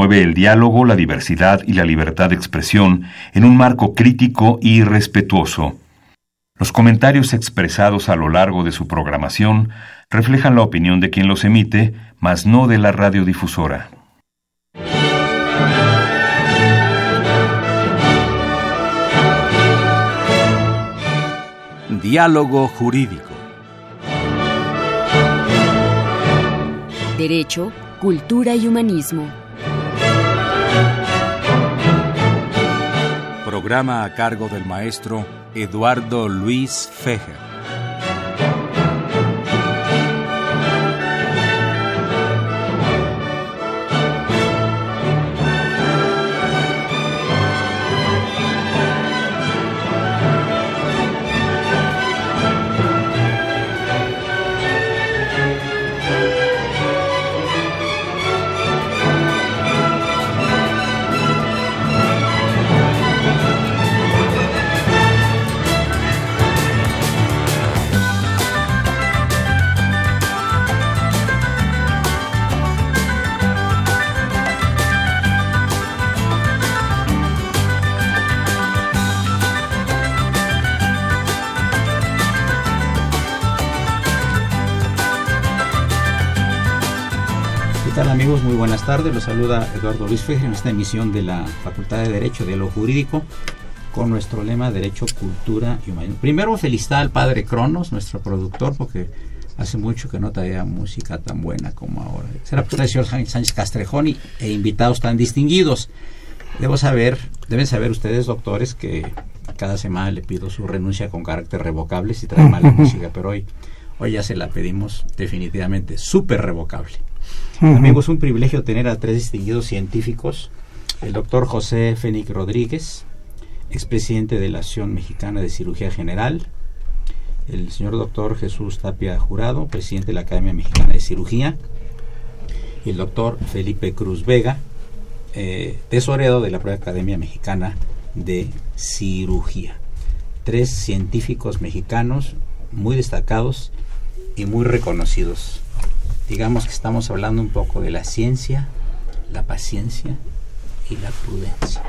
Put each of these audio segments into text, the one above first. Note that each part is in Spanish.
Mueve el diálogo, la diversidad y la libertad de expresión en un marco crítico y respetuoso. Los comentarios expresados a lo largo de su programación reflejan la opinión de quien los emite, mas no de la radiodifusora. Diálogo jurídico. Derecho, cultura y humanismo. Programa a cargo del maestro Eduardo Luis Fejer. Muy buenas tardes. Los saluda Eduardo Luis Fejer en esta emisión de la Facultad de Derecho de lo Jurídico con nuestro lema Derecho, Cultura y Humanismo. Primero, felicitar al padre Cronos, nuestro productor, porque hace mucho que no traía música tan buena como ahora. Será por el señor Sánchez Castrejón e invitados tan distinguidos. Debo saber, deben saber ustedes, doctores, que cada semana le pido su renuncia con carácter revocable si trae mala música, pero hoy, hoy ya se la pedimos definitivamente súper revocable. Amigos, un privilegio tener a tres distinguidos científicos. El doctor José Fénix Rodríguez, expresidente de la Asociación Mexicana de Cirugía General. El señor doctor Jesús Tapia Jurado, presidente de la Academia Mexicana de Cirugía. Y el doctor Felipe Cruz Vega, eh, tesorero de la propia Academia Mexicana de Cirugía. Tres científicos mexicanos muy destacados y muy reconocidos digamos que estamos hablando un poco de la ciencia, la paciencia y la prudencia.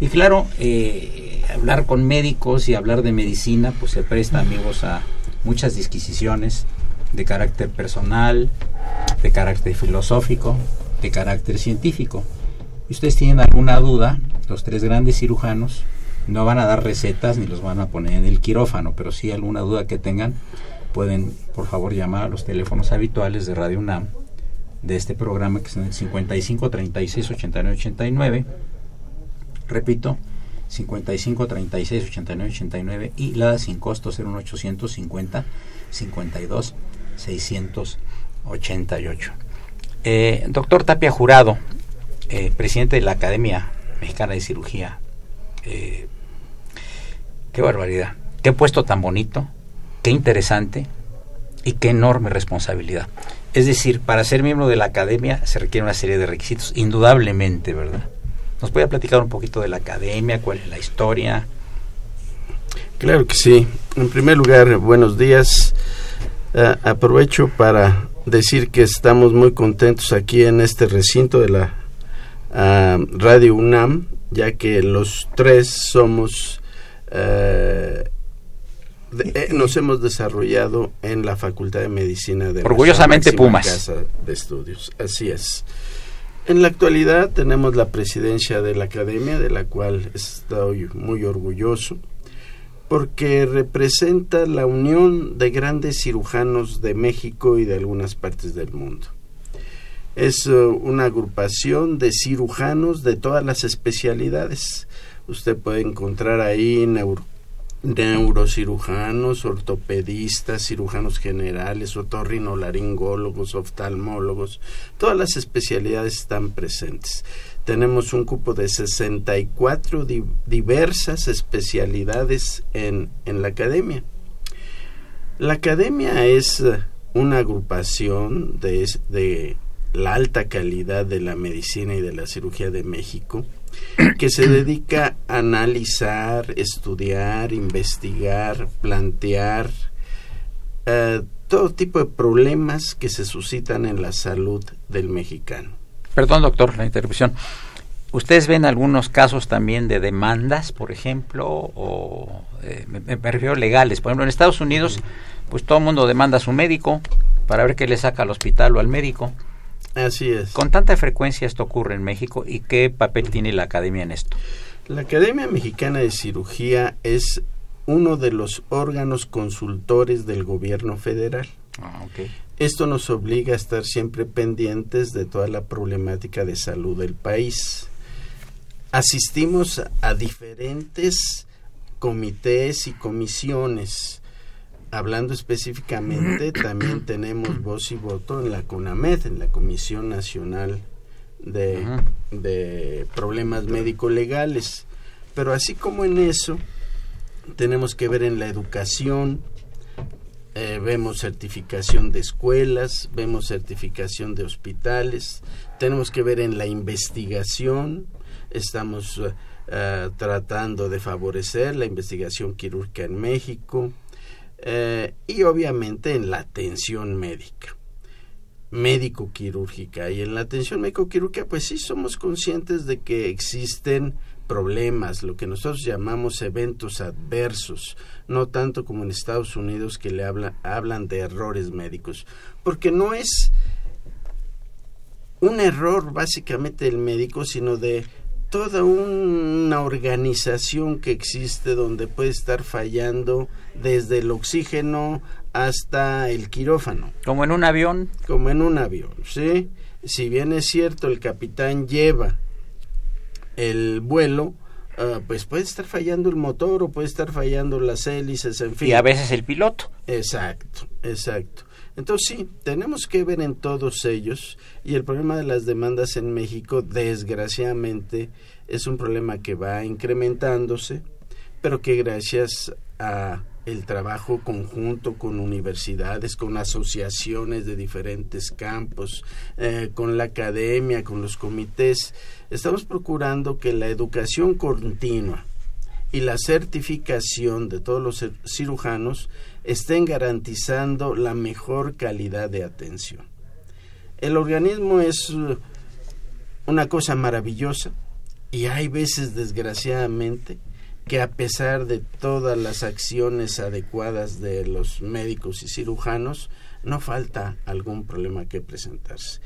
Y claro, eh, hablar con médicos y hablar de medicina, pues se presta, amigos, a muchas disquisiciones de carácter personal, de carácter filosófico, de carácter científico. Y ustedes tienen alguna duda, los tres grandes cirujanos no van a dar recetas ni los van a poner en el quirófano, pero si alguna duda que tengan, pueden por favor llamar a los teléfonos habituales de Radio UNAM de este programa que son el 55 36 89 89 repito 55 36 89 89 y la sin costo 01850 52 688 eh, doctor Tapia Jurado eh, presidente de la Academia Mexicana de Cirugía eh, qué barbaridad qué puesto tan bonito qué interesante y qué enorme responsabilidad. Es decir, para ser miembro de la academia se requiere una serie de requisitos, indudablemente, ¿verdad? ¿Nos puede platicar un poquito de la academia? ¿Cuál es la historia? Claro que sí. En primer lugar, buenos días. Uh, aprovecho para decir que estamos muy contentos aquí en este recinto de la uh, Radio UNAM, ya que los tres somos uh, eh, nos hemos desarrollado en la Facultad de Medicina de Orgullosamente Pumas. Casa de Estudios. Así es. En la actualidad tenemos la presidencia de la academia, de la cual estoy muy orgulloso, porque representa la unión de grandes cirujanos de México y de algunas partes del mundo. Es uh, una agrupación de cirujanos de todas las especialidades. Usted puede encontrar ahí neuro neurocirujanos, ortopedistas, cirujanos generales, otorrinolaringólogos, oftalmólogos, todas las especialidades están presentes. Tenemos un cupo de 64 diversas especialidades en, en la academia. La academia es una agrupación de, de la alta calidad de la medicina y de la cirugía de México que se dedica a analizar, estudiar, investigar, plantear eh, todo tipo de problemas que se suscitan en la salud del mexicano. Perdón, doctor, la interrupción. ¿Ustedes ven algunos casos también de demandas, por ejemplo, o eh, me, me, refiero legales? Por ejemplo, en Estados Unidos, pues todo el mundo demanda a su médico para ver qué le saca al hospital o al médico. Así es. ¿Con tanta frecuencia esto ocurre en México y qué papel tiene la academia en esto? La Academia Mexicana de Cirugía es uno de los órganos consultores del gobierno federal. Ah, okay. Esto nos obliga a estar siempre pendientes de toda la problemática de salud del país. Asistimos a diferentes comités y comisiones. Hablando específicamente, también tenemos voz y voto en la CONAMED, en la Comisión Nacional de, de Problemas Médico-Legales. Pero así como en eso, tenemos que ver en la educación, eh, vemos certificación de escuelas, vemos certificación de hospitales, tenemos que ver en la investigación, estamos uh, tratando de favorecer la investigación quirúrgica en México uh, y obviamente en la atención médica. Médico quirúrgica. Y en la atención médico quirúrgica pues sí somos conscientes de que existen problemas, lo que nosotros llamamos eventos adversos, no tanto como en Estados Unidos que le habla, hablan de errores médicos, porque no es un error básicamente del médico, sino de toda una organización que existe donde puede estar fallando desde el oxígeno hasta el quirófano. Como en un avión. Como en un avión, ¿sí? Si bien es cierto, el capitán lleva el vuelo, uh, pues puede estar fallando el motor o puede estar fallando las hélices, en fin. Y a veces el piloto. Exacto, exacto. Entonces sí, tenemos que ver en todos ellos y el problema de las demandas en México, desgraciadamente, es un problema que va incrementándose, pero que gracias a el trabajo conjunto con universidades, con asociaciones de diferentes campos, eh, con la academia, con los comités. Estamos procurando que la educación continua y la certificación de todos los cirujanos estén garantizando la mejor calidad de atención. El organismo es uh, una cosa maravillosa y hay veces, desgraciadamente, que a pesar de todas las acciones adecuadas de los médicos y cirujanos, no falta algún problema que presentarse.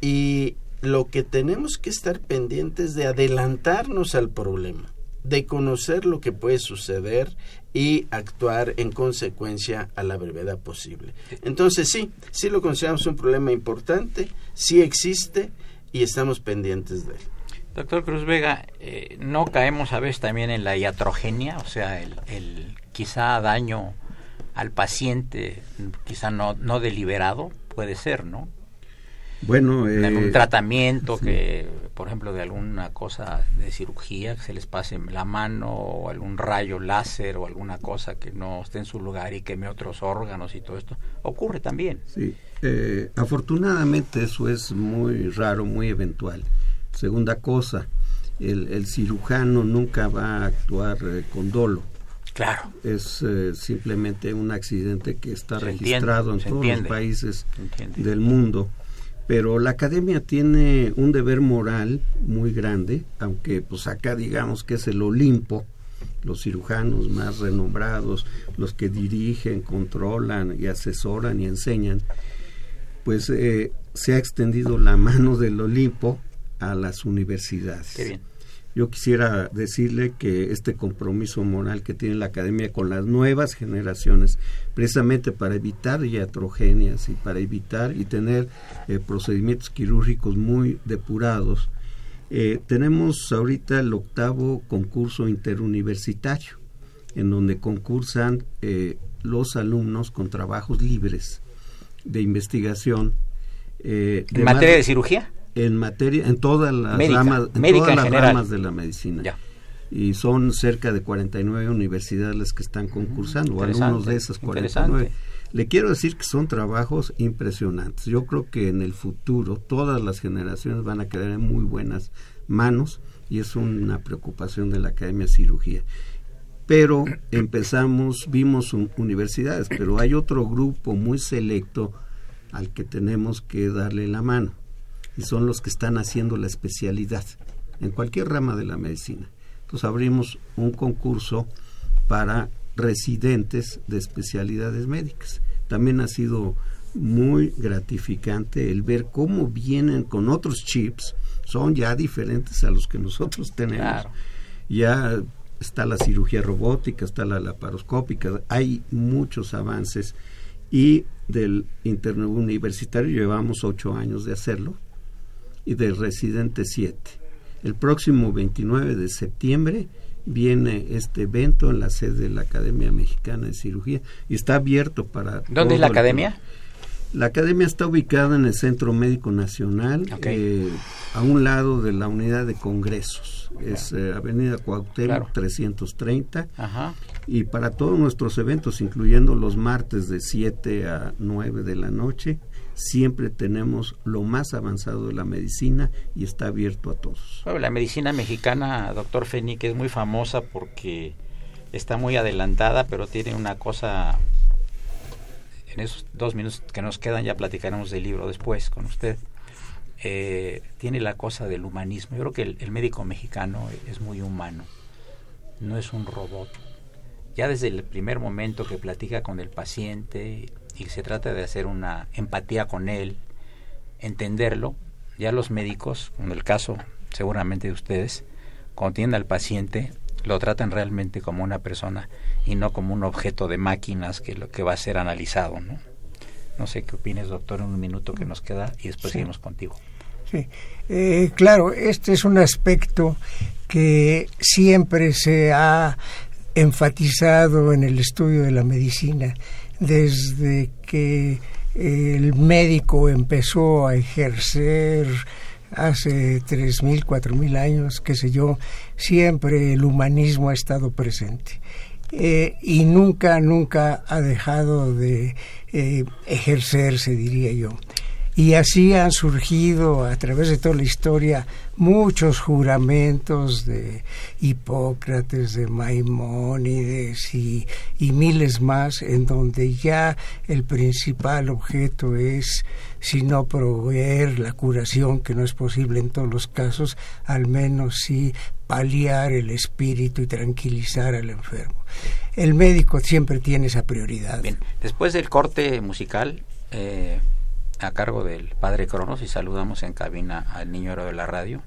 Y lo que tenemos que estar pendientes de adelantarnos al problema, de conocer lo que puede suceder y actuar en consecuencia a la brevedad posible. Entonces sí, sí lo consideramos un problema importante, sí existe y estamos pendientes de él. Doctor Cruz Vega, eh, ¿no caemos a veces también en la iatrogenia? O sea, el, el quizá daño al paciente, quizá no, no deliberado, puede ser, ¿no? Bueno, en algún tratamiento sí. que, por ejemplo, de alguna cosa de cirugía, que se les pase la mano o algún rayo láser o alguna cosa que no esté en su lugar y queme otros órganos y todo esto, ocurre también. Sí, eh, afortunadamente eso es muy raro, muy eventual. Segunda cosa, el, el cirujano nunca va a actuar eh, con dolo. Claro. Es eh, simplemente un accidente que está se registrado entiende, en todos entiende, los países del mundo. Pero la academia tiene un deber moral muy grande, aunque pues acá digamos que es el Olimpo, los cirujanos más renombrados, los que dirigen, controlan y asesoran y enseñan, pues eh, se ha extendido la mano del Olimpo a las universidades. Qué bien. Yo quisiera decirle que este compromiso moral que tiene la academia con las nuevas generaciones, precisamente para evitar iatrogenias y para evitar y tener eh, procedimientos quirúrgicos muy depurados, eh, tenemos ahorita el octavo concurso interuniversitario, en donde concursan eh, los alumnos con trabajos libres de investigación. ¿En materia de cirugía? En materia en todas las médica, ramas en todas en las ramas de la medicina. Ya. y son cerca de 49 universidades las que están concursando o algunos de esas 49 le quiero decir que son trabajos impresionantes. Yo creo que en el futuro todas las generaciones van a quedar en muy buenas manos y es una preocupación de la academia de cirugía. Pero empezamos vimos un, universidades pero hay otro grupo muy selecto al que tenemos que darle la mano y son los que están haciendo la especialidad en cualquier rama de la medicina. Entonces abrimos un concurso para residentes de especialidades médicas. También ha sido muy gratificante el ver cómo vienen con otros chips, son ya diferentes a los que nosotros tenemos. Ya está la cirugía robótica, está la laparoscópica, hay muchos avances y del interno universitario llevamos ocho años de hacerlo y del residente siete. El próximo 29 de septiembre viene este evento en la sede de la Academia Mexicana de Cirugía y está abierto para... ¿Dónde es la academia? La academia está ubicada en el Centro Médico Nacional, eh, a un lado de la unidad de congresos. Es eh, Avenida Cuauhtémoc 330. Y para todos nuestros eventos, incluyendo los martes de 7 a 9 de la noche, siempre tenemos lo más avanzado de la medicina y está abierto a todos. la medicina mexicana, doctor Fenique, es muy famosa porque está muy adelantada, pero tiene una cosa en esos dos minutos que nos quedan ya platicaremos del libro después con usted. Eh, tiene la cosa del humanismo. Yo creo que el, médico mexicano es muy humano, no es un robot. Ya desde el primer momento que platica con el paciente y se trata de hacer una empatía con él, entenderlo, ya los médicos, en el caso seguramente de ustedes, cuando tienen al paciente, lo tratan realmente como una persona y no como un objeto de máquinas que lo que va a ser analizado, ¿no? No sé qué opines, doctor, en un minuto que nos queda y después seguimos contigo. Sí, eh, claro, este es un aspecto que siempre se ha enfatizado en el estudio de la medicina desde que el médico empezó a ejercer hace tres mil, cuatro mil años, qué sé yo, siempre el humanismo ha estado presente. Eh, y nunca, nunca ha dejado de eh, ejercerse, diría yo. Y así han surgido a través de toda la historia muchos juramentos de Hipócrates, de Maimónides y, y, miles más, en donde ya el principal objeto es, si no proveer la curación, que no es posible en todos los casos, al menos sí paliar el espíritu y tranquilizar al enfermo. El médico siempre tiene esa prioridad. Bien, después del corte musical, eh, a cargo del padre Cronos, y saludamos en cabina al niño de la radio,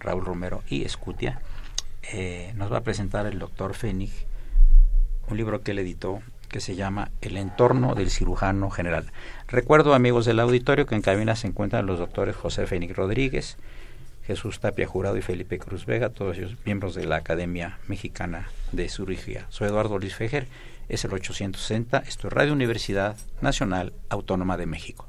Raúl Romero y Escutia, eh, nos va a presentar el doctor Fénix un libro que él editó que se llama El entorno del cirujano general. Recuerdo, amigos del auditorio, que en cabina se encuentran los doctores José Fénix Rodríguez, Jesús Tapia Jurado y Felipe Cruz Vega, todos ellos miembros de la Academia Mexicana de Cirugía. Soy Eduardo Luis Fejer, es el 860, esto es Radio Universidad Nacional Autónoma de México.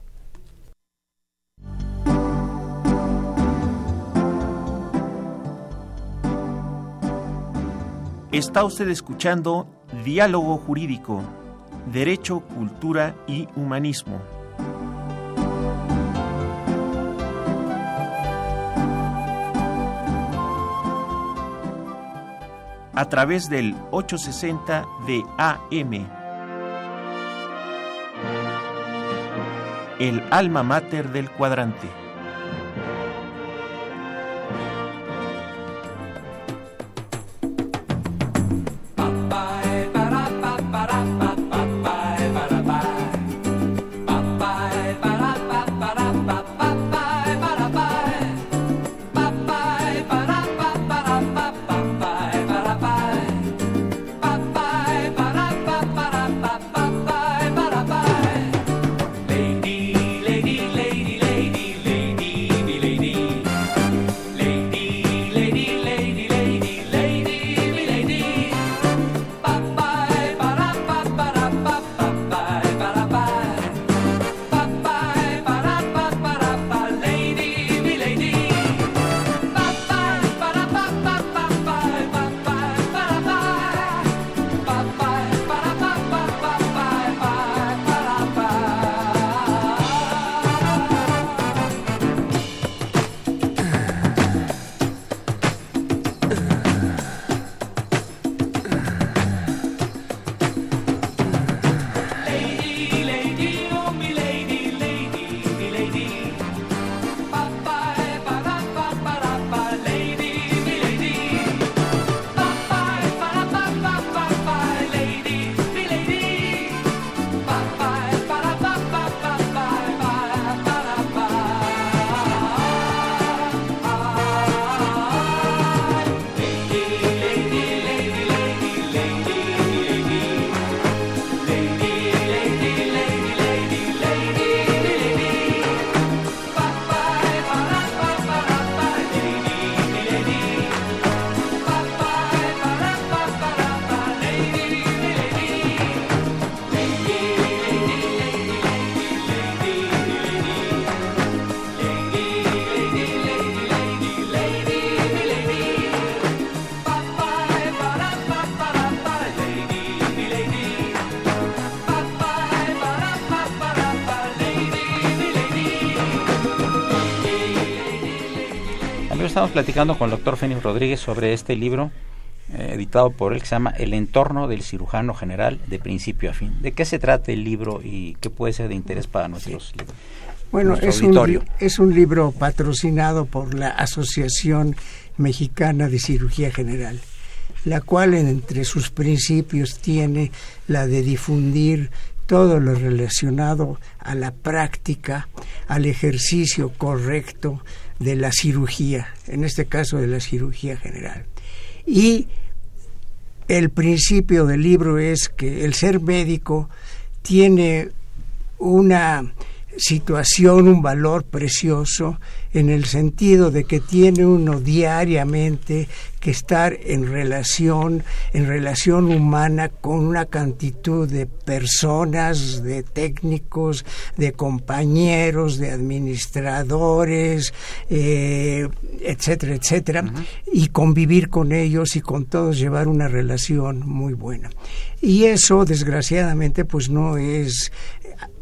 Está usted escuchando Diálogo Jurídico, Derecho, Cultura y Humanismo. a través del 860 de AM. El alma mater del cuadrante. Estamos platicando con el doctor Fénix Rodríguez sobre este libro eh, editado por él que se llama El entorno del cirujano general de principio a fin. ¿De qué se trata el libro y qué puede ser de interés para nuestros Bueno, nuestro es un, es un libro patrocinado por la Asociación Mexicana de Cirugía General, la cual entre sus principios tiene la de difundir todo lo relacionado a la práctica, al ejercicio correcto de la cirugía, en este caso de la cirugía general. Y el principio del libro es que el ser médico tiene una situación, un valor precioso, en el sentido de que tiene uno diariamente que estar en relación, en relación humana con una cantidad de personas, de técnicos, de compañeros, de administradores, eh, etcétera, etcétera, y convivir con ellos y con todos llevar una relación muy buena. Y eso, desgraciadamente, pues no es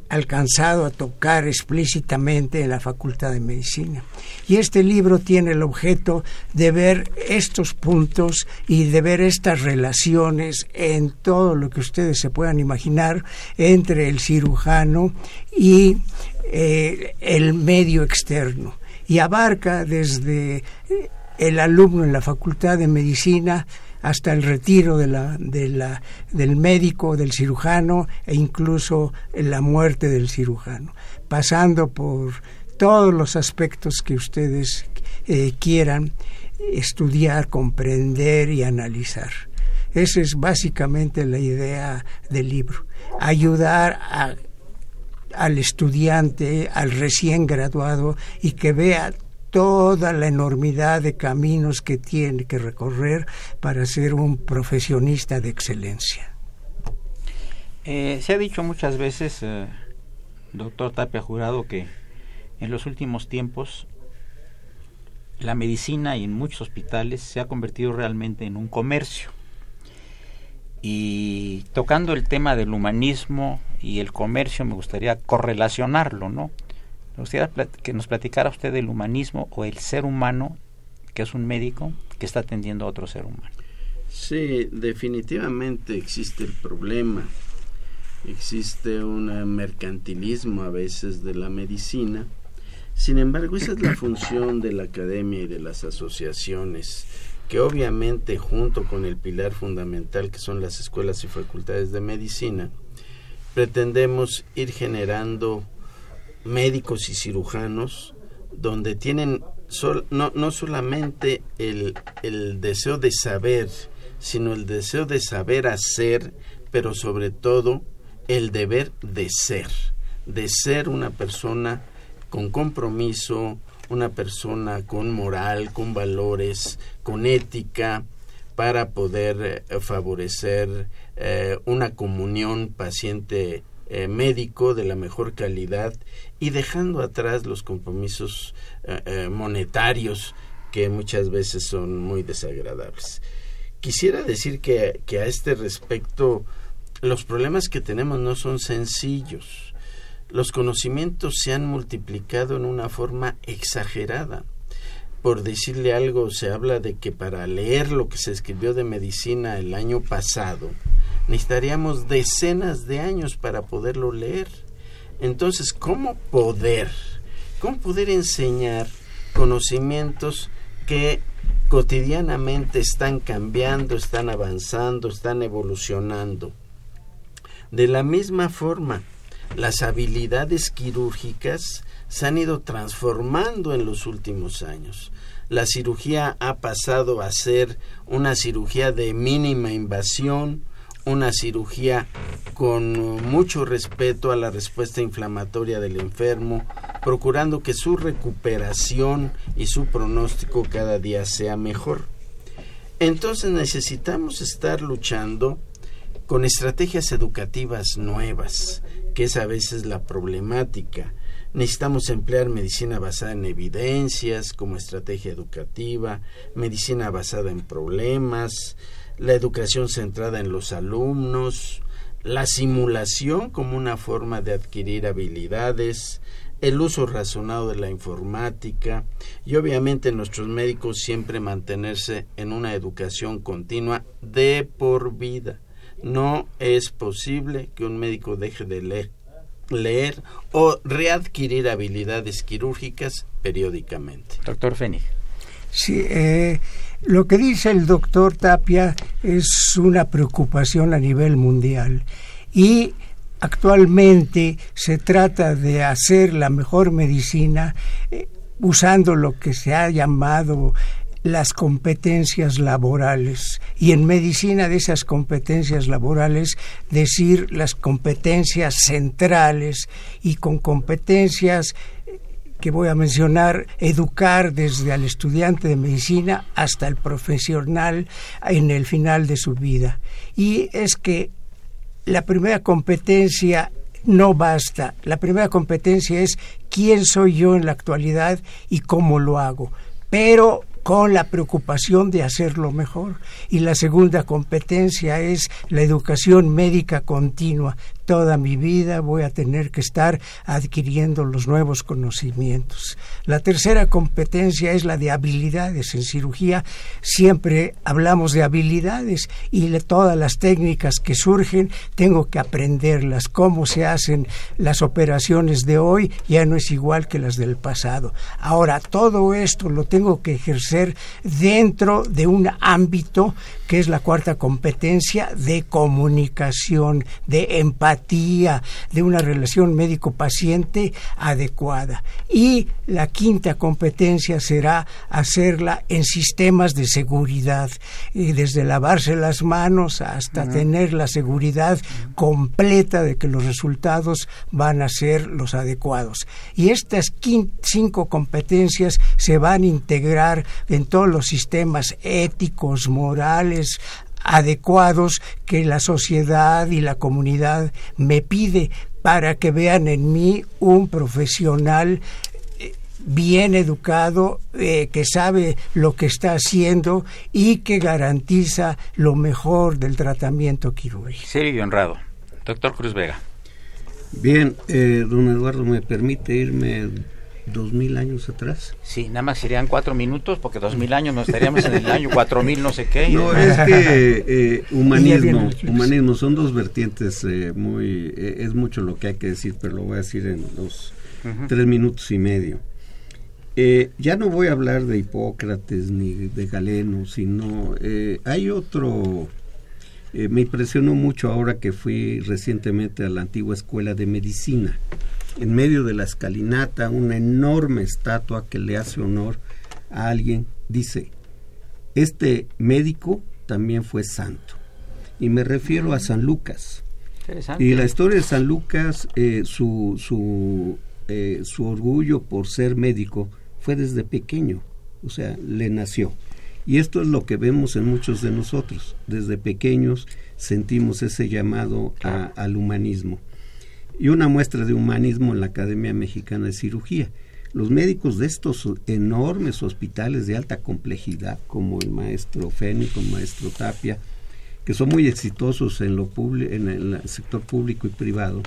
alcanzado a tocar explícitamente en la Facultad de Medicina. Y este libro tiene el objeto de ver estos puntos y de ver estas relaciones en todo lo que ustedes se puedan imaginar entre el cirujano y eh, el medio externo. Y abarca desde el alumno en la Facultad de Medicina hasta el retiro de la, de la, del médico, del cirujano e incluso la muerte del cirujano, pasando por todos los aspectos que ustedes eh, quieran estudiar, comprender y analizar. Esa es básicamente la idea del libro, ayudar al estudiante, al recién graduado y que vea toda la enormidad de caminos que tiene que recorrer para ser un profesionista de excelencia. Eh, se ha dicho muchas veces, eh, doctor Tapia Jurado, que en los últimos tiempos la medicina y en muchos hospitales se ha convertido realmente en un comercio. Y tocando el tema del humanismo y el comercio, me gustaría correlacionarlo, ¿no? Me gustaría que nos platicara usted del humanismo o el ser humano, que es un médico que está atendiendo a otro ser humano. Sí, definitivamente existe el problema. Existe un mercantilismo a veces de la medicina. Sin embargo, esa es la función de la academia y de las asociaciones, que obviamente junto con el pilar fundamental que son las escuelas y facultades de medicina, pretendemos ir generando médicos y cirujanos donde tienen no, no solamente el, el deseo de saber, sino el deseo de saber hacer, pero sobre todo el deber de ser, de ser una persona con compromiso, una persona con moral, con valores, con ética, para poder eh, favorecer eh, una comunión paciente eh, médico de la mejor calidad y dejando atrás los compromisos eh, eh, monetarios que muchas veces son muy desagradables. Quisiera decir que, que a este respecto los problemas que tenemos no son sencillos. Los conocimientos se han multiplicado en una forma exagerada. Por decirle algo, se habla de que para leer lo que se escribió de medicina el año pasado, necesitaríamos decenas de años para poderlo leer. Entonces, ¿cómo poder? ¿Cómo poder enseñar conocimientos que cotidianamente están cambiando, están avanzando, están evolucionando? De la misma forma, las habilidades quirúrgicas se han ido transformando en los últimos años. La cirugía ha pasado a ser una cirugía de mínima invasión, una cirugía con mucho respeto a la respuesta inflamatoria del enfermo, procurando que su recuperación y su pronóstico cada día sea mejor. Entonces necesitamos estar luchando con estrategias educativas nuevas, que es a veces la problemática. Necesitamos emplear medicina basada en evidencias como estrategia educativa, medicina basada en problemas, la educación centrada en los alumnos, la simulación como una forma de adquirir habilidades, el uso razonado de la informática y obviamente nuestros médicos siempre mantenerse en una educación continua de por vida. No es posible que un médico deje de leer, leer o readquirir habilidades quirúrgicas periódicamente. Doctor Fénix. Sí, eh, lo que dice el doctor Tapia es una preocupación a nivel mundial y actualmente se trata de hacer la mejor medicina eh, usando lo que se ha llamado las competencias laborales. Y en medicina de esas competencias laborales decir las competencias centrales y con competencias que voy a mencionar, educar desde al estudiante de medicina hasta el profesional en el final de su vida. Y es que la primera competencia no basta. La primera competencia es quién soy yo en la actualidad y cómo lo hago. Pero con la preocupación de hacerlo mejor. Y la segunda competencia es la educación médica continua, toda mi vida voy a tener que estar adquiriendo los nuevos conocimientos. La tercera competencia es la de habilidades. En cirugía siempre hablamos de habilidades y de todas las técnicas que surgen tengo que aprenderlas. Cómo se hacen las operaciones de hoy ya no es igual que las del pasado. Ahora, todo esto lo tengo que ejercer dentro de un ámbito que es la cuarta competencia de comunicación, de empatía, de una relación médico-paciente adecuada. Y la quinta competencia será hacerla en sistemas de seguridad, y desde lavarse las manos hasta tener la seguridad completa de que los resultados van a ser los adecuados. Y estas cinco competencias se van a integrar en todos los sistemas éticos, morales, adecuados que la sociedad y la comunidad me pide para que vean en mí un profesional eh, bien educado, eh, que sabe lo que está haciendo y que garantiza lo mejor del tratamiento quirúrgico. Serio y honrado. Doctor Cruz Vega. Bien, eh, don Eduardo, ¿me permite irme dos mil años atrás. Sí, nada más serían cuatro minutos porque dos mil años no estaríamos en el año cuatro mil no sé qué. No, es que eh, humanismo, humanismo son dos vertientes eh, muy, eh, es mucho lo que hay que decir, pero lo voy a decir en los tres minutos y medio. ya no voy a hablar de Hipócrates ni de Galeno, sino hay otro, me impresionó mucho ahora que fui recientemente a la antigua escuela de medicina en medio de la escalinata, una enorme estatua que le hace honor a alguien, dice, este médico también fue santo. Y me refiero a San Lucas. Y la historia de San Lucas, eh, su, su, eh, su orgullo por ser médico fue desde pequeño, o sea, le nació. Y esto es lo que vemos en muchos de nosotros. Desde pequeños sentimos ese llamado al humanismo y una muestra de humanismo en la Academia Mexicana de Cirugía. Los médicos de estos enormes hospitales de alta complejidad, como el maestro Fénico, el maestro Tapia, que son muy exitosos en, lo en el sector público y privado,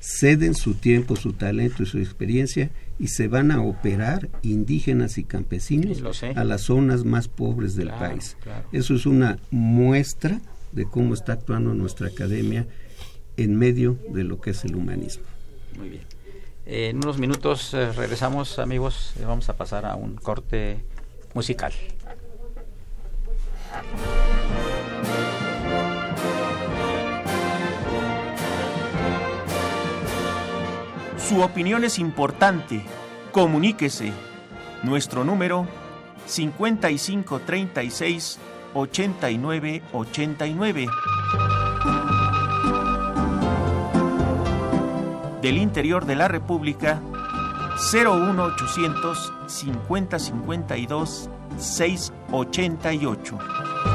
ceden su tiempo, su talento y su experiencia y se van a operar indígenas y campesinos a las zonas más pobres del país. Eso es una muestra de cómo está actuando nuestra academia en medio de lo que es el humanismo. Muy bien. en unos minutos eh, regresamos, amigos. Eh, vamos a pasar a un corte musical. Su opinión es importante. Comuníquese. Nuestro número 5536 8989 del interior de la República 01800 5052 688.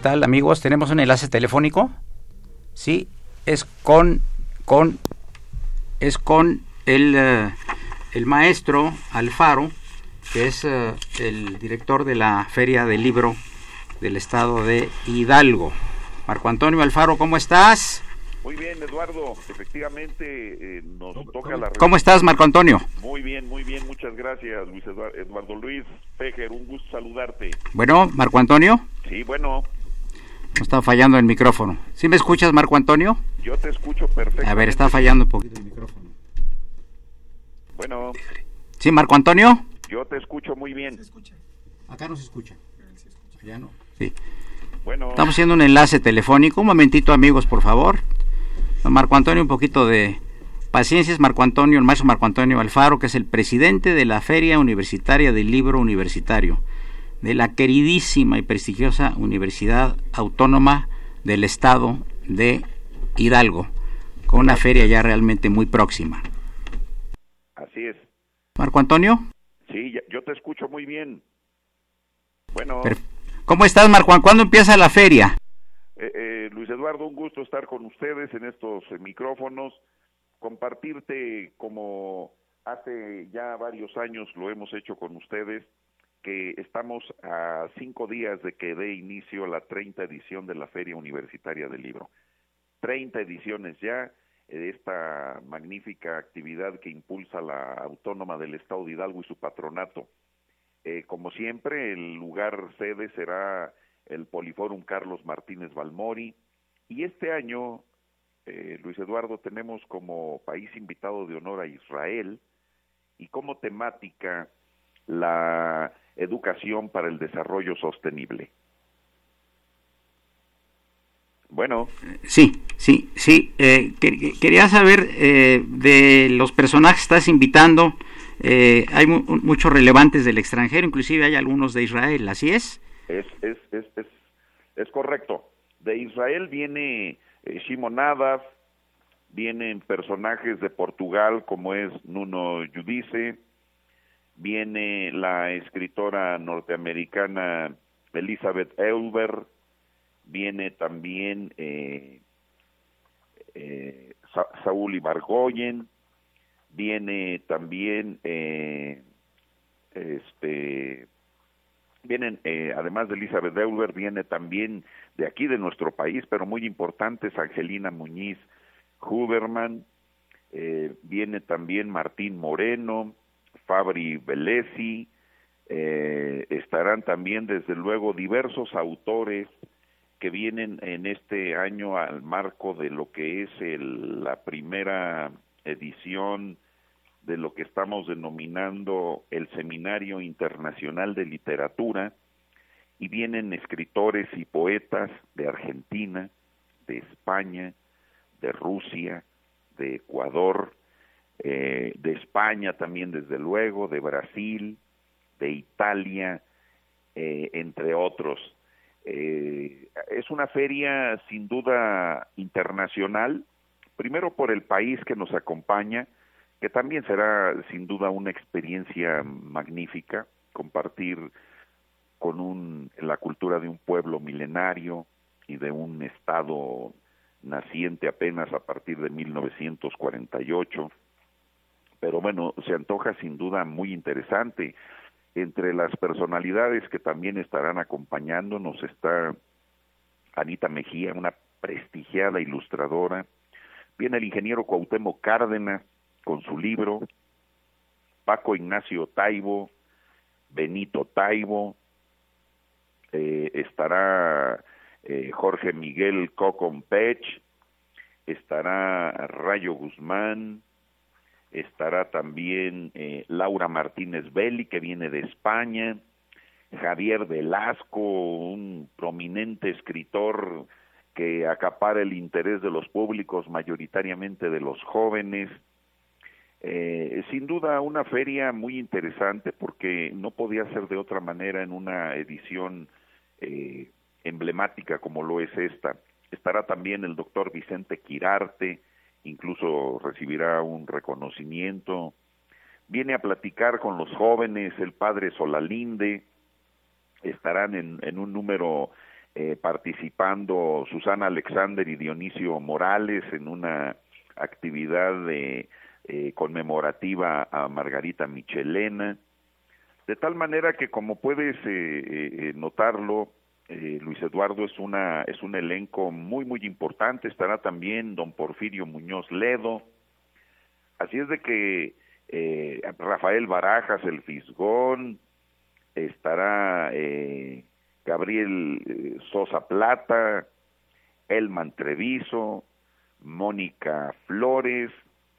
¿Qué tal amigos? Tenemos un enlace telefónico. Sí, es con, con, es con el, eh, el maestro Alfaro, que es eh, el director de la Feria del Libro del Estado de Hidalgo. Marco Antonio Alfaro, ¿cómo estás? Muy bien, Eduardo. Efectivamente, eh, nos toca la... ¿Cómo estás, Marco Antonio? Muy bien, muy bien. Muchas gracias, Luis Eduardo, Eduardo Luis Fejer. Un gusto saludarte. Bueno, Marco Antonio. Sí, bueno. No está fallando el micrófono. ¿Sí me escuchas, Marco Antonio? Yo te escucho perfectamente. A ver, está fallando un poquito el micrófono. Bueno. ¿Sí, Marco Antonio? Yo te escucho muy bien. Acá no se escucha. Ya no. Sí. Bueno. Estamos haciendo un enlace telefónico. Un momentito, amigos, por favor. Marco Antonio, un poquito de paciencia. Es Marco Antonio, el maestro Marco Antonio Alfaro, que es el presidente de la Feria Universitaria del Libro Universitario de la queridísima y prestigiosa Universidad Autónoma del Estado de Hidalgo, con una feria ya realmente muy próxima. Así es. Marco Antonio. Sí, yo te escucho muy bien. Bueno. ¿Cómo estás, Marco? ¿Cuándo empieza la feria? Eh, eh, Luis Eduardo, un gusto estar con ustedes en estos eh, micrófonos, compartirte como hace ya varios años lo hemos hecho con ustedes, que estamos a cinco días de que dé inicio la 30 edición de la Feria Universitaria del Libro. 30 ediciones ya de esta magnífica actividad que impulsa la Autónoma del Estado de Hidalgo y su patronato. Eh, como siempre, el lugar sede será el Poliforum Carlos Martínez Balmori y este año, eh, Luis Eduardo, tenemos como país invitado de honor a Israel y como temática la educación para el desarrollo sostenible. Bueno. Sí, sí, sí. Eh, quería saber eh, de los personajes que estás invitando. Eh, hay muchos relevantes del extranjero, inclusive hay algunos de Israel, ¿así es? Es, es, es, es, es correcto. De Israel viene Shimon Adaf, vienen personajes de Portugal como es Nuno Judice, viene la escritora norteamericana Elizabeth Elber, viene también eh, eh, Saúl Ibargoyen, viene también eh, este vienen eh, además de Elizabeth Elber viene también de aquí de nuestro país pero muy importante es Angelina Muñiz Huberman viene también Martín Moreno Fabri Velesi, eh, estarán también desde luego diversos autores que vienen en este año al marco de lo que es la primera edición de lo que estamos denominando el Seminario Internacional de Literatura, y vienen escritores y poetas de Argentina, de España, de Rusia, de Ecuador, eh, de España también desde luego, de Brasil, de Italia, eh, entre otros. Eh, es una feria sin duda internacional, primero por el país que nos acompaña, que también será sin duda una experiencia magnífica, compartir con un, la cultura de un pueblo milenario y de un estado naciente apenas a partir de 1948 pero bueno, se antoja sin duda muy interesante. Entre las personalidades que también estarán acompañándonos está Anita Mejía, una prestigiada ilustradora. Viene el ingeniero Cuauhtémoc Cárdenas con su libro, Paco Ignacio Taibo, Benito Taibo, eh, estará eh, Jorge Miguel Cocompech, estará Rayo Guzmán, estará también eh, Laura Martínez Belli, que viene de España, Javier Velasco, un prominente escritor que acapara el interés de los públicos, mayoritariamente de los jóvenes. Eh, sin duda una feria muy interesante porque no podía ser de otra manera en una edición eh, emblemática como lo es esta. Estará también el doctor Vicente Quirarte, incluso recibirá un reconocimiento. Viene a platicar con los jóvenes, el padre Solalinde, estarán en, un número eh, participando Susana Alexander y Dionisio Morales en una actividad eh, conmemorativa a Margarita Michelena, de tal manera que como puedes eh, notarlo, Luis Eduardo es una es un elenco muy muy importante, estará también don Porfirio Muñoz Ledo, así es de que Rafael Barajas, el Fisgón, estará eh, Gabriel eh, Sosa Plata, Elman Treviso, Mónica Flores,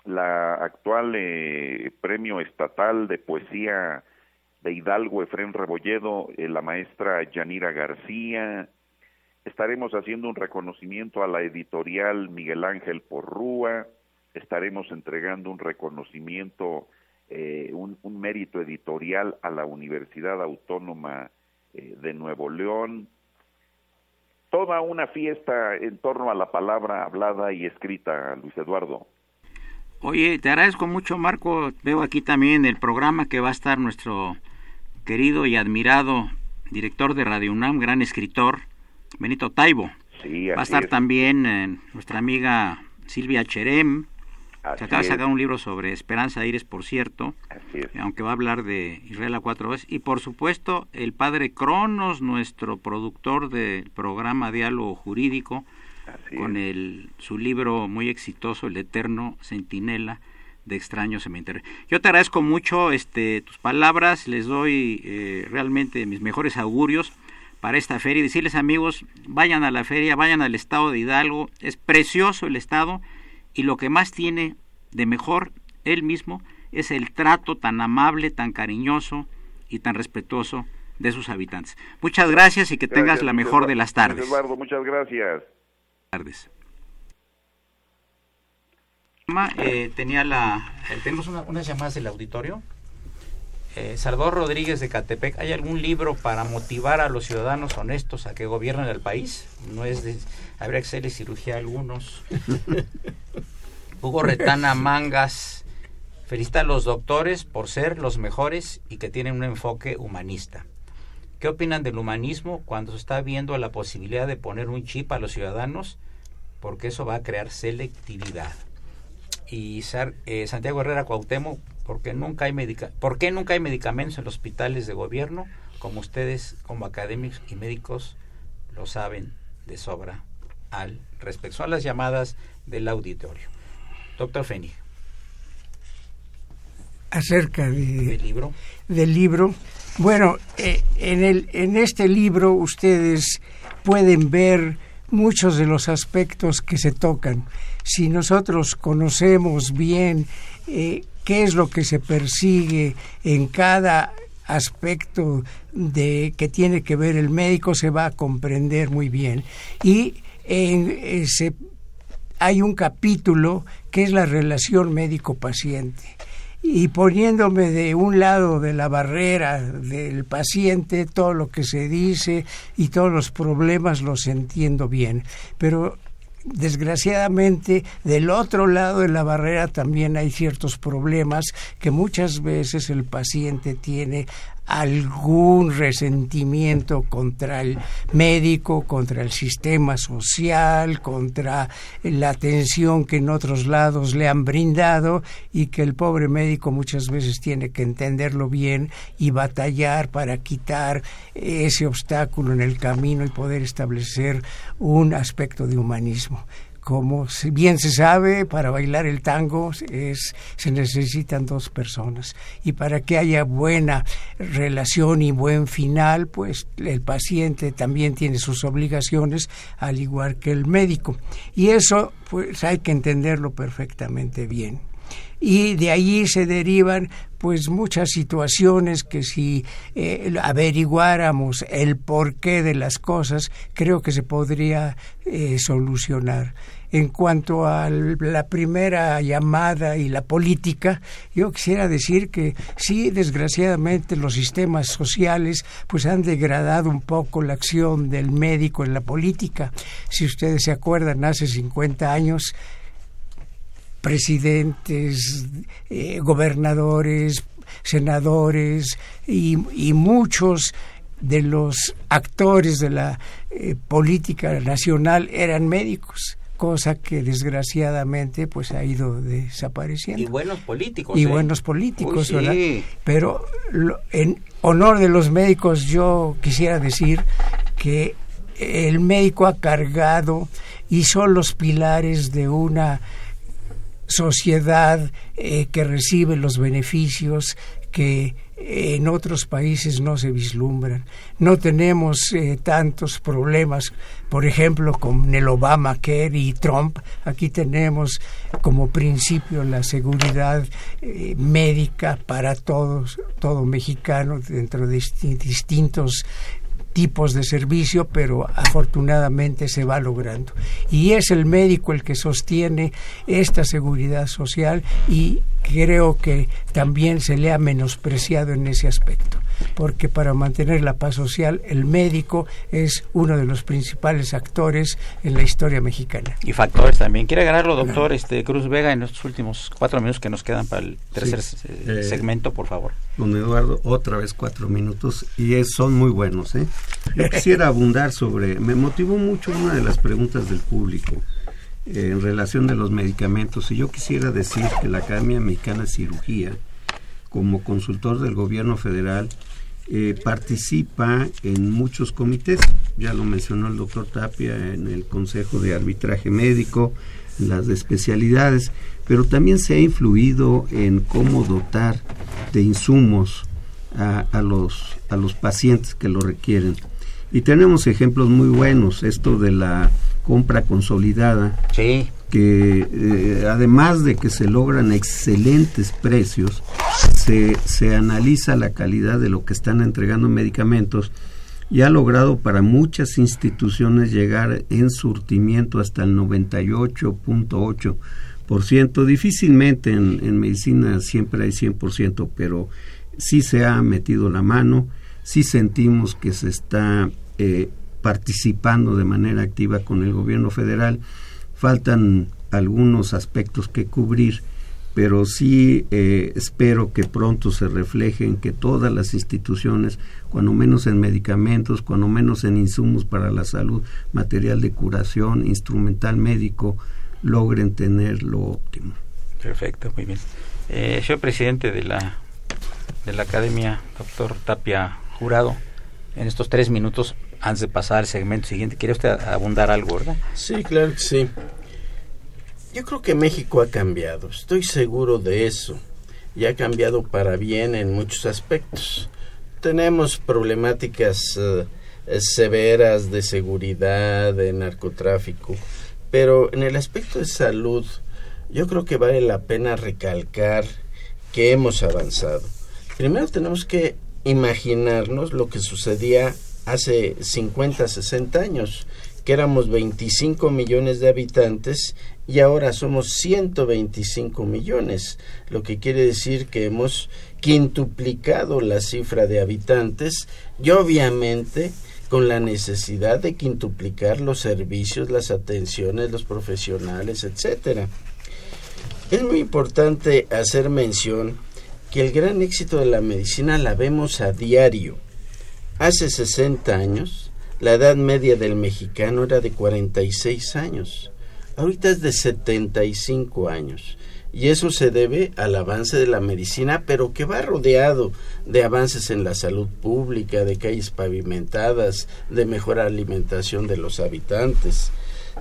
la actual eh, premio estatal de poesía de Hidalgo Efrén Rebolledo, eh, la maestra Yanira García. Estaremos haciendo un reconocimiento a la editorial Miguel Ángel Porrúa. Estaremos entregando un reconocimiento, un, un, mérito editorial a la Universidad Autónoma eh, de Nuevo León, toda una fiesta en torno a la palabra hablada y escrita, Luis Eduardo. Oye, te agradezco mucho, Marco. Veo aquí también el programa que va a estar nuestro querido y admirado director de Radio UNAM, gran escritor, Benito Taibo. Sí, va a estar también eh, nuestra amiga Silvia Cherem, se acaba de sacar un libro sobre Esperanza Aires, por cierto, aunque va a hablar de Israel a cuatro veces. Y por supuesto, el padre Cronos, nuestro productor del programa Diálogo Jurídico, con el, su libro muy exitoso, El Eterno Centinela de Extraño Cementerio. Yo te agradezco mucho este, tus palabras, les doy eh, realmente mis mejores augurios para esta feria y decirles amigos, vayan a la feria, vayan al estado de Hidalgo, es precioso el estado y lo que más tiene de mejor él mismo es el trato tan amable, tan cariñoso y tan respetuoso de sus habitantes. Muchas gracias y que tengas la mejor de las tardes. Eduardo, muchas gracias. Tardes. Eh, tenía la, eh, tenemos unas llamadas del auditorio. Eh, Salvador Rodríguez de Catepec, ¿hay algún libro para motivar a los ciudadanos honestos a que gobiernen el país? No es de, habría que hacerle cirugía a algunos. Hugo Retana Mangas felicita a los doctores por ser los mejores y que tienen un enfoque humanista. ¿Qué opinan del humanismo cuando se está viendo la posibilidad de poner un chip a los ciudadanos? Porque eso va a crear selectividad. Y eh, Santiago Herrera Cuauhtémoc, ¿por qué, nunca hay ¿por qué nunca hay medicamentos en los hospitales de gobierno? Como ustedes, como académicos y médicos, lo saben de sobra al respecto. Son las llamadas del auditorio. Doctor Fénix. Acerca de, ¿Del libro? Del libro. Bueno, eh, en, el, en este libro ustedes pueden ver muchos de los aspectos que se tocan. Si nosotros conocemos bien eh, qué es lo que se persigue en cada aspecto de que tiene que ver el médico se va a comprender muy bien y en, eh, se hay un capítulo que es la relación médico-paciente. Y poniéndome de un lado de la barrera del paciente, todo lo que se dice y todos los problemas los entiendo bien. Pero desgraciadamente del otro lado de la barrera también hay ciertos problemas que muchas veces el paciente tiene algún resentimiento contra el médico, contra el sistema social, contra la atención que en otros lados le han brindado y que el pobre médico muchas veces tiene que entenderlo bien y batallar para quitar ese obstáculo en el camino y poder establecer un aspecto de humanismo como bien se sabe, para bailar el tango es, se necesitan dos personas. Y para que haya buena relación y buen final, pues el paciente también tiene sus obligaciones, al igual que el médico. Y eso, pues hay que entenderlo perfectamente bien y de allí se derivan pues muchas situaciones que si eh, averiguáramos el porqué de las cosas creo que se podría eh, solucionar en cuanto a la primera llamada y la política, yo quisiera decir que sí, desgraciadamente los sistemas sociales pues han degradado un poco la acción del médico en la política. Si ustedes se acuerdan, hace 50 años presidentes, eh, gobernadores, senadores y, muchos de los actores de la eh, política nacional eran médicos cosa que desgraciadamente pues ha ido desapareciendo. Y buenos políticos. Y ¿eh? buenos políticos, Uy, sí. ¿verdad? Pero lo- en honor de los médicos yo quisiera decir que el médico ha cargado y son los pilares de una sociedad eh, que recibe los beneficios que en otros países no se vislumbran. No tenemos eh, tantos problemas, por ejemplo, con el Obamacare y Trump. Aquí tenemos como principio la seguridad eh, médica para todos, todo mexicano dentro de disti- distintos tipos de servicio, pero afortunadamente se va logrando. Y es el médico el que sostiene esta seguridad social y creo que también se le ha menospreciado en ese aspecto, porque para mantener la paz social el médico es uno de los principales actores en la historia mexicana. Y factores también. ¿Quiere ganarlo, doctor este, Cruz Vega, en estos últimos cuatro minutos que nos quedan para el tercer Sí. eh, Eh, segmento, por favor? Don Eduardo, otra vez cuatro minutos y es- son muy buenos. ¿eh? Yo quisiera abundar sobre, me motivó mucho una de las preguntas del público en relación de los medicamentos y yo quisiera decir que la Academia Mexicana de Cirugía, como consultor del gobierno federal, eh, participa en muchos comités, ya lo mencionó el doctor Tapia en el Consejo de Arbitraje Médico, en las de especialidades, pero también se ha influido en cómo dotar de insumos a los, a los pacientes que lo requieren. Y tenemos ejemplos muy buenos, esto de la compra consolidada, Sí. que eh, además de que se logran excelentes precios, se, se analiza la calidad de lo que están entregando en medicamentos y ha logrado para muchas instituciones llegar en surtimiento hasta el 98.8%. Difícilmente en, en medicina siempre hay 100%, pero sí se ha metido la mano, sí sentimos que se está eh, participando de manera activa con el gobierno federal. Faltan algunos aspectos que cubrir, pero sí eh, espero que pronto se reflejen que todas las instituciones, cuando menos en medicamentos, cuando menos en insumos para la salud, material de curación, instrumental médico, logren tener lo óptimo. Perfecto, muy bien. Eh, presidente de la, de la Academia, doctor Tapia Jurado. En estos tres minutos, antes de pasar al segmento siguiente, ¿quiere usted abundar algo, verdad? Sí, claro que sí. Yo creo que México ha cambiado, estoy seguro de eso, y ha cambiado para bien en muchos aspectos. Tenemos problemáticas eh, severas de seguridad, de narcotráfico, pero en el aspecto de salud, yo creo que vale la pena recalcar que hemos avanzado. Primero tenemos que imaginarnos lo que sucedía hace 50, 60 años, que éramos 25 millones de habitantes y ahora somos 125 millones, lo que quiere decir que hemos quintuplicado la cifra de habitantes y obviamente con la necesidad de quintuplicar los servicios, las atenciones, los profesionales, etcétera. Es muy importante hacer mención que el gran éxito de la medicina la vemos a diario. Hace 60 años, la edad media del mexicano era de 46 años. Ahorita es de 75 años. Y eso se debe al avance de la medicina, pero que va rodeado de avances en la salud pública, de calles pavimentadas, de mejor alimentación de los habitantes.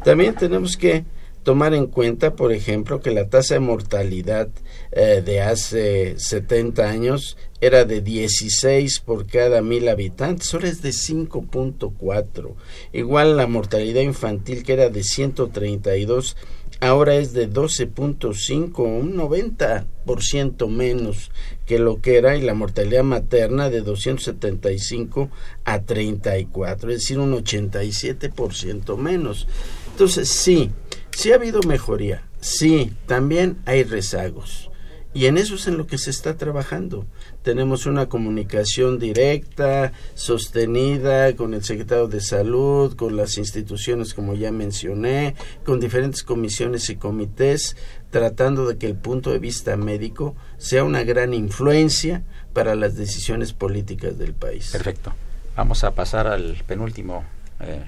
También tenemos que tomar en cuenta, por ejemplo, que la tasa de mortalidad eh, de hace 70 años era de 16 por cada mil habitantes, ahora es de 5.4. Igual la mortalidad infantil que era de 132, ahora es de 12.5, un 90% menos que lo que era, y la mortalidad materna de 275 a 34, es decir, un 87% menos. Entonces, sí, sí ha habido mejoría, sí, también hay rezagos. Y en eso es en lo que se está trabajando. Tenemos una comunicación directa, sostenida con el secretario de Salud, con las instituciones como ya mencioné, con diferentes comisiones y comités, tratando de que el punto de vista médico sea una gran influencia para las decisiones políticas del país. Perfecto. Vamos a pasar al penúltimo, eh,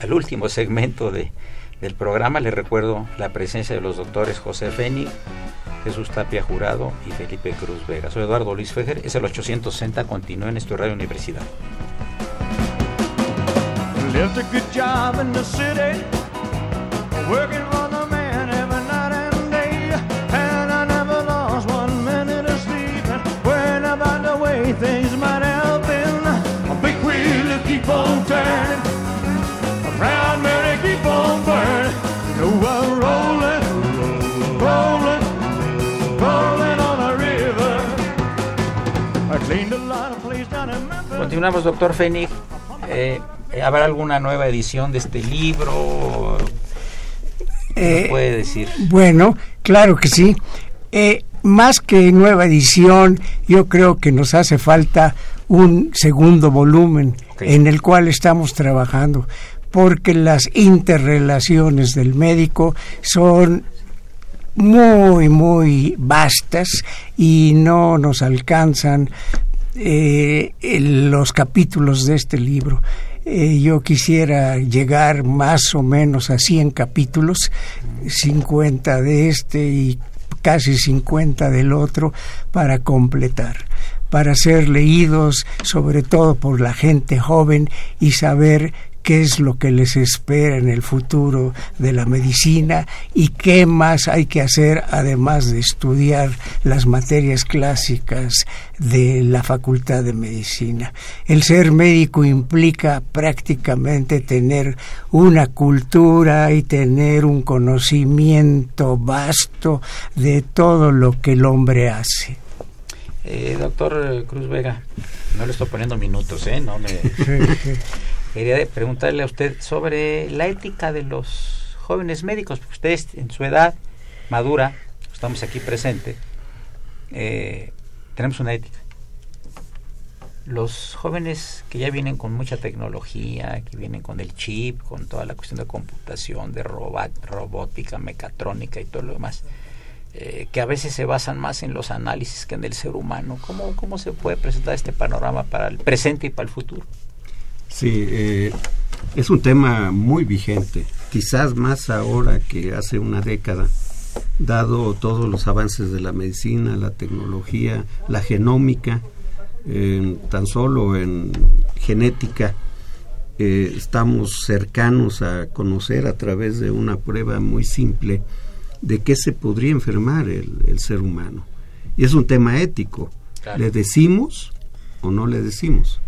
al, último segmento de, del programa. Les recuerdo la presencia de los doctores José Fénix, Jesús Tapia Jurado y Felipe Cruz Vega. Soy Eduardo Luis Fejer, es el 860, continúa en Estudio Radio Universidad. Continuamos, doctor Fénix. Eh, ¿Habrá alguna nueva edición de este libro? ¿Qué Eh, puede decir? Bueno, claro que sí. Eh, más que nueva edición, yo creo que nos hace falta un segundo volumen en el cual estamos trabajando, porque las interrelaciones del médico son muy, muy vastas y no nos alcanzan eh, los capítulos de este libro. Eh, yo quisiera llegar más o menos a 100 capítulos, 50 de este y casi 50 del otro, para completar, para ser leídos sobre todo por la gente joven y saber qué es lo que les espera en el futuro de la medicina y qué más hay que hacer además de estudiar las materias clásicas de la Facultad de Medicina. El ser médico implica prácticamente tener una cultura y tener un conocimiento vasto de todo lo que el hombre hace. Eh, doctor Cruz Vega, no le estoy poniendo minutos, ¿eh? No me... Quería preguntarle a usted sobre la ética de los jóvenes médicos, porque ustedes en su edad madura, estamos aquí presentes, eh, tenemos una ética. Los jóvenes que ya vienen con mucha tecnología, que vienen con el chip, con toda la cuestión de computación, de robótica, mecatrónica y todo lo demás, eh, que a veces se basan más en los análisis que en el ser humano. ¿Cómo, ¿Cómo se puede presentar este panorama para el presente y para el futuro? Sí, eh, es un tema muy vigente, quizás más ahora que hace una década, dado todos los avances de la medicina, la tecnología, la genómica, eh, tan solo en genética, eh, estamos cercanos a conocer a través de una prueba muy simple de qué se podría enfermar el, el ser humano. Y es un tema ético. Claro. ¿Le decimos o no le decimos?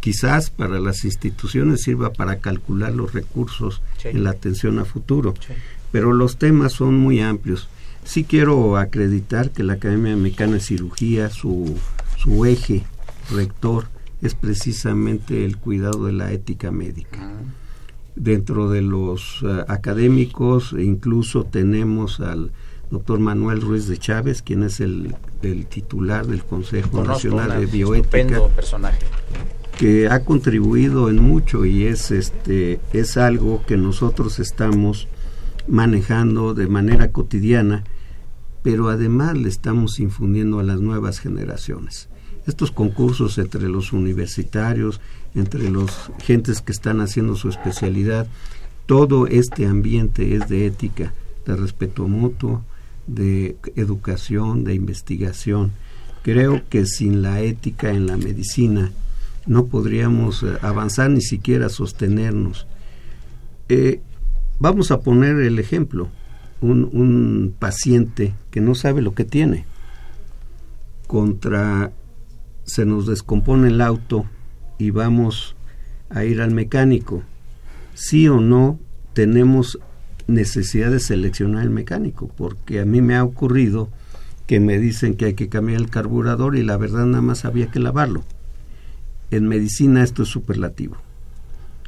Quizás para las instituciones sirva para calcular los recursos Sí. en la atención a futuro, Sí. pero los temas son muy amplios. Sí quiero acreditar que la Academia Mexicana de Cirugía, su, su eje rector es precisamente el cuidado de la ética médica. Dentro de los eh, académicos e incluso tenemos al doctor Manuel Ruiz de Chávez, quien es el, el titular del Consejo Conozco Nacional de Bioética personaje. Que ha contribuido en mucho y es este es algo que nosotros estamos manejando de manera cotidiana, pero además le estamos infundiendo a las nuevas generaciones. Estos concursos entre los universitarios, entre los gentes que están haciendo su especialidad, todo este ambiente es de ética, de respeto mutuo, de educación, de investigación. Creo que sin la ética en la medicina no podríamos eh, avanzar ni siquiera sostenernos. Eh, vamos a poner el ejemplo. Un, un paciente que no sabe lo que tiene contra se nos descompone el auto y vamos a ir al mecánico. Sí o no tenemos necesidad de seleccionar el mecánico, porque a mí me ha ocurrido que me dicen que hay que cambiar el carburador y la verdad nada más había que lavarlo. En medicina esto es superlativo.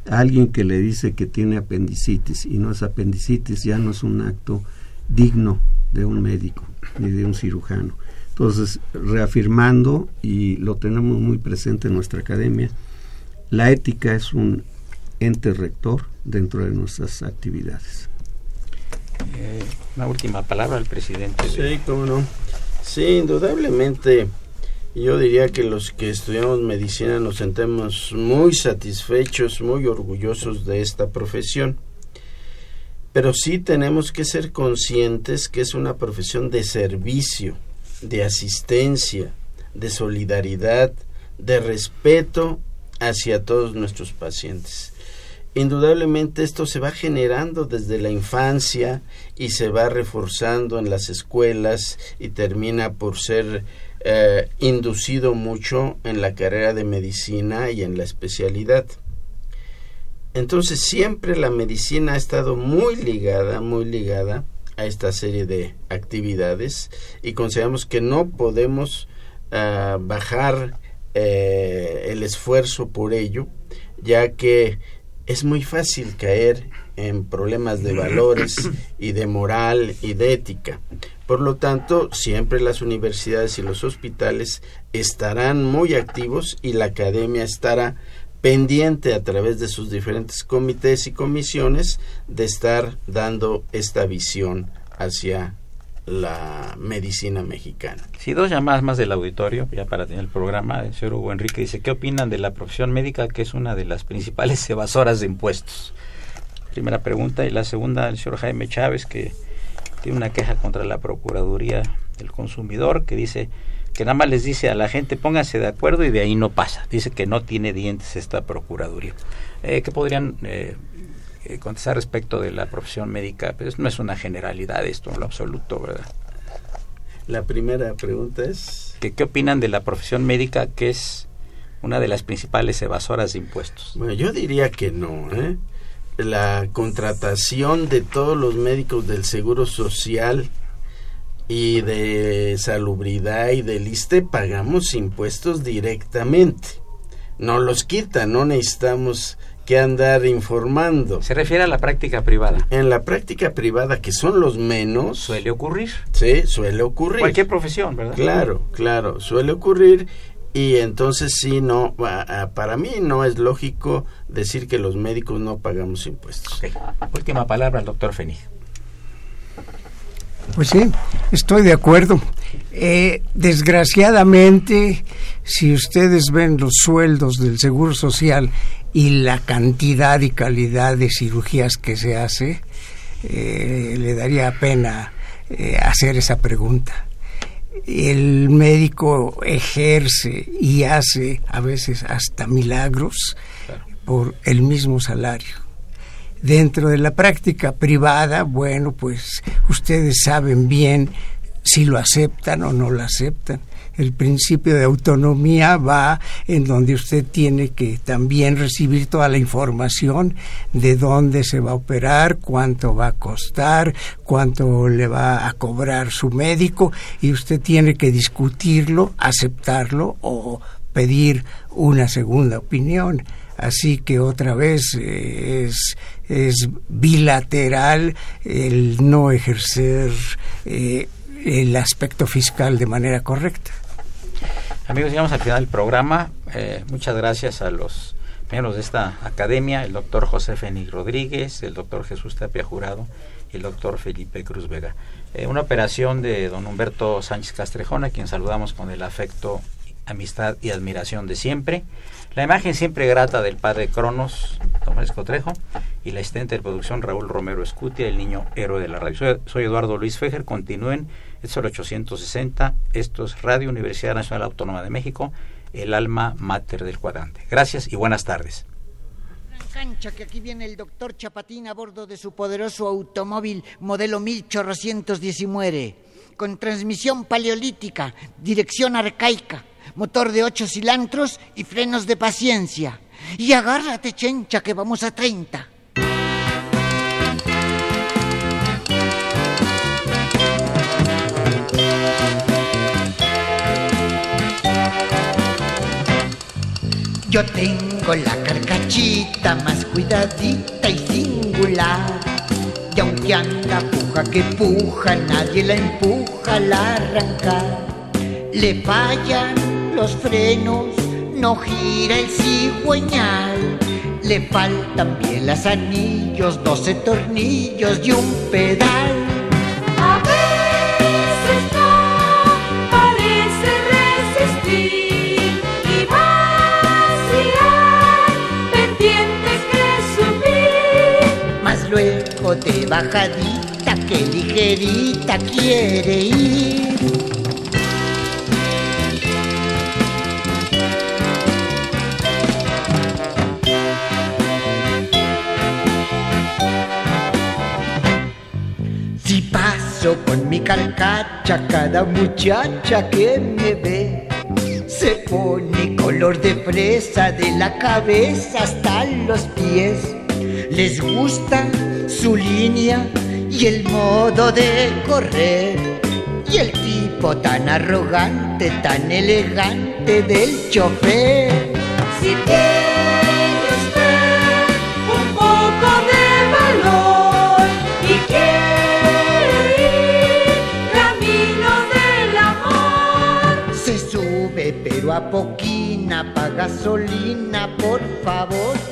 Alguien que le dice que tiene apendicitis y no es apendicitis ya no es un acto digno de un médico ni de un cirujano. Entonces, reafirmando, y lo tenemos muy presente en nuestra academia, la ética es un ente rector dentro de nuestras actividades. Eh, una última palabra al presidente. de- Sí, cómo no. Sí, indudablemente Yo diría que los que estudiamos medicina nos sentemos muy satisfechos, muy orgullosos de esta profesión. Pero sí tenemos que ser conscientes que es una profesión de servicio, de asistencia, de solidaridad, de respeto hacia todos nuestros pacientes. Indudablemente esto se va generando desde la infancia y se va reforzando en las escuelas y termina por ser eh, inducido mucho en la carrera de medicina y en la especialidad. Entonces siempre la medicina ha estado muy ligada, muy ligada a esta serie de actividades y consideramos que no podemos ah, bajar eh, el esfuerzo por ello, ya que es muy fácil caer en problemas de valores y de moral y de ética. Por lo tanto, siempre las universidades y los hospitales estarán muy activos y la academia estará pendiente a través de sus diferentes comités y comisiones de estar dando esta visión hacia la medicina mexicana. Sí, dos llamadas más del auditorio, ya para tener el programa. El señor Hugo Enrique dice, ¿qué opinan de la profesión médica que es una de las principales evasoras de impuestos? Primera pregunta. Y la segunda, el señor Jaime Chávez, que tiene una queja contra la Procuraduría del Consumidor, que dice que nada más les dice a la gente pónganse de acuerdo y de ahí no pasa. Dice que no tiene dientes esta Procuraduría. Eh, ¿Qué podrían eh, eh, contestar respecto de la profesión médica? Pues no es una generalidad esto en lo absoluto, ¿verdad? La primera pregunta es... ¿Qué, ¿Qué opinan de la profesión médica que es una de las principales evasoras de impuestos? Bueno, yo diría que no, ¿eh? La contratación de todos los médicos del Seguro Social y de salubridad y del ISTE pagamos impuestos directamente. No los quitan, no necesitamos que andar informando. Se refiere a la práctica privada. En la práctica privada, que son los menos. Suele ocurrir. Sí, suele ocurrir. Cualquier profesión, ¿verdad? Claro, claro, suele ocurrir. Y entonces sí, no, para mí no es lógico decir que los médicos no pagamos impuestos. Última palabra al doctor Feni. Pues sí, estoy de acuerdo. Eh, desgraciadamente, si ustedes ven los sueldos del Seguro Social y la cantidad y calidad de cirugías que se hace, eh, le daría pena eh, hacer esa pregunta. El médico ejerce y hace a veces hasta milagros por el mismo salario dentro de la práctica privada, bueno, pues ustedes saben bien si lo aceptan o no lo aceptan. El principio de autonomía va en donde usted tiene que también recibir toda la información de dónde se va a operar, cuánto va a costar, cuánto le va a cobrar su médico y usted tiene que discutirlo, aceptarlo o pedir una segunda opinión. Así que otra vez eh, es, es bilateral el no ejercer eh, el aspecto fiscal de manera correcta. Amigos, llegamos al final del programa. Eh, muchas gracias a los miembros de esta academia, el doctor José Fénix Rodríguez, el doctor Jesús Tapia Jurado y el doctor Felipe Cruz Vega. una operación de don Humberto Sánchez Castrejón, a quien saludamos con el afecto, amistad y admiración de siempre. La imagen siempre grata del padre Cronos, Tomás Cotrejo, y la asistente de producción Raúl Romero Escutia, el niño héroe de la radio. Soy, Eduardo Luis Fejer, continúen, es el 860, esto es Radio Universidad Nacional Autónoma de México, el alma mater del cuadrante. Gracias y buenas tardes. Cancha que aquí viene el doctor Chapatín a bordo de su poderoso automóvil modelo 1819, con transmisión paleolítica, dirección arcaica motor de ocho cilantros y frenos de paciencia. Y agárrate, chencha, que vamos a 30. Yo tengo la carcachita más cuidadita y singular. Y aunque anda puja que puja, nadie la empuja al arrancar. Le fallan los frenos, no gira el cigüeñal. Le faltan bien los anillos, doce tornillos y un pedal. Bajadita, que ligerita quiere ir. Si paso con mi carcacha, cada muchacha que me ve se pone color de fresa de la cabeza hasta los pies. Les gusta su línea y el modo de correr. Y el tipo tan arrogante, tan elegante del chofer. Si tiene usted un poco de valor y quiere ir camino del amor, Se sube pero a poquina, pa' gasolina, por favor.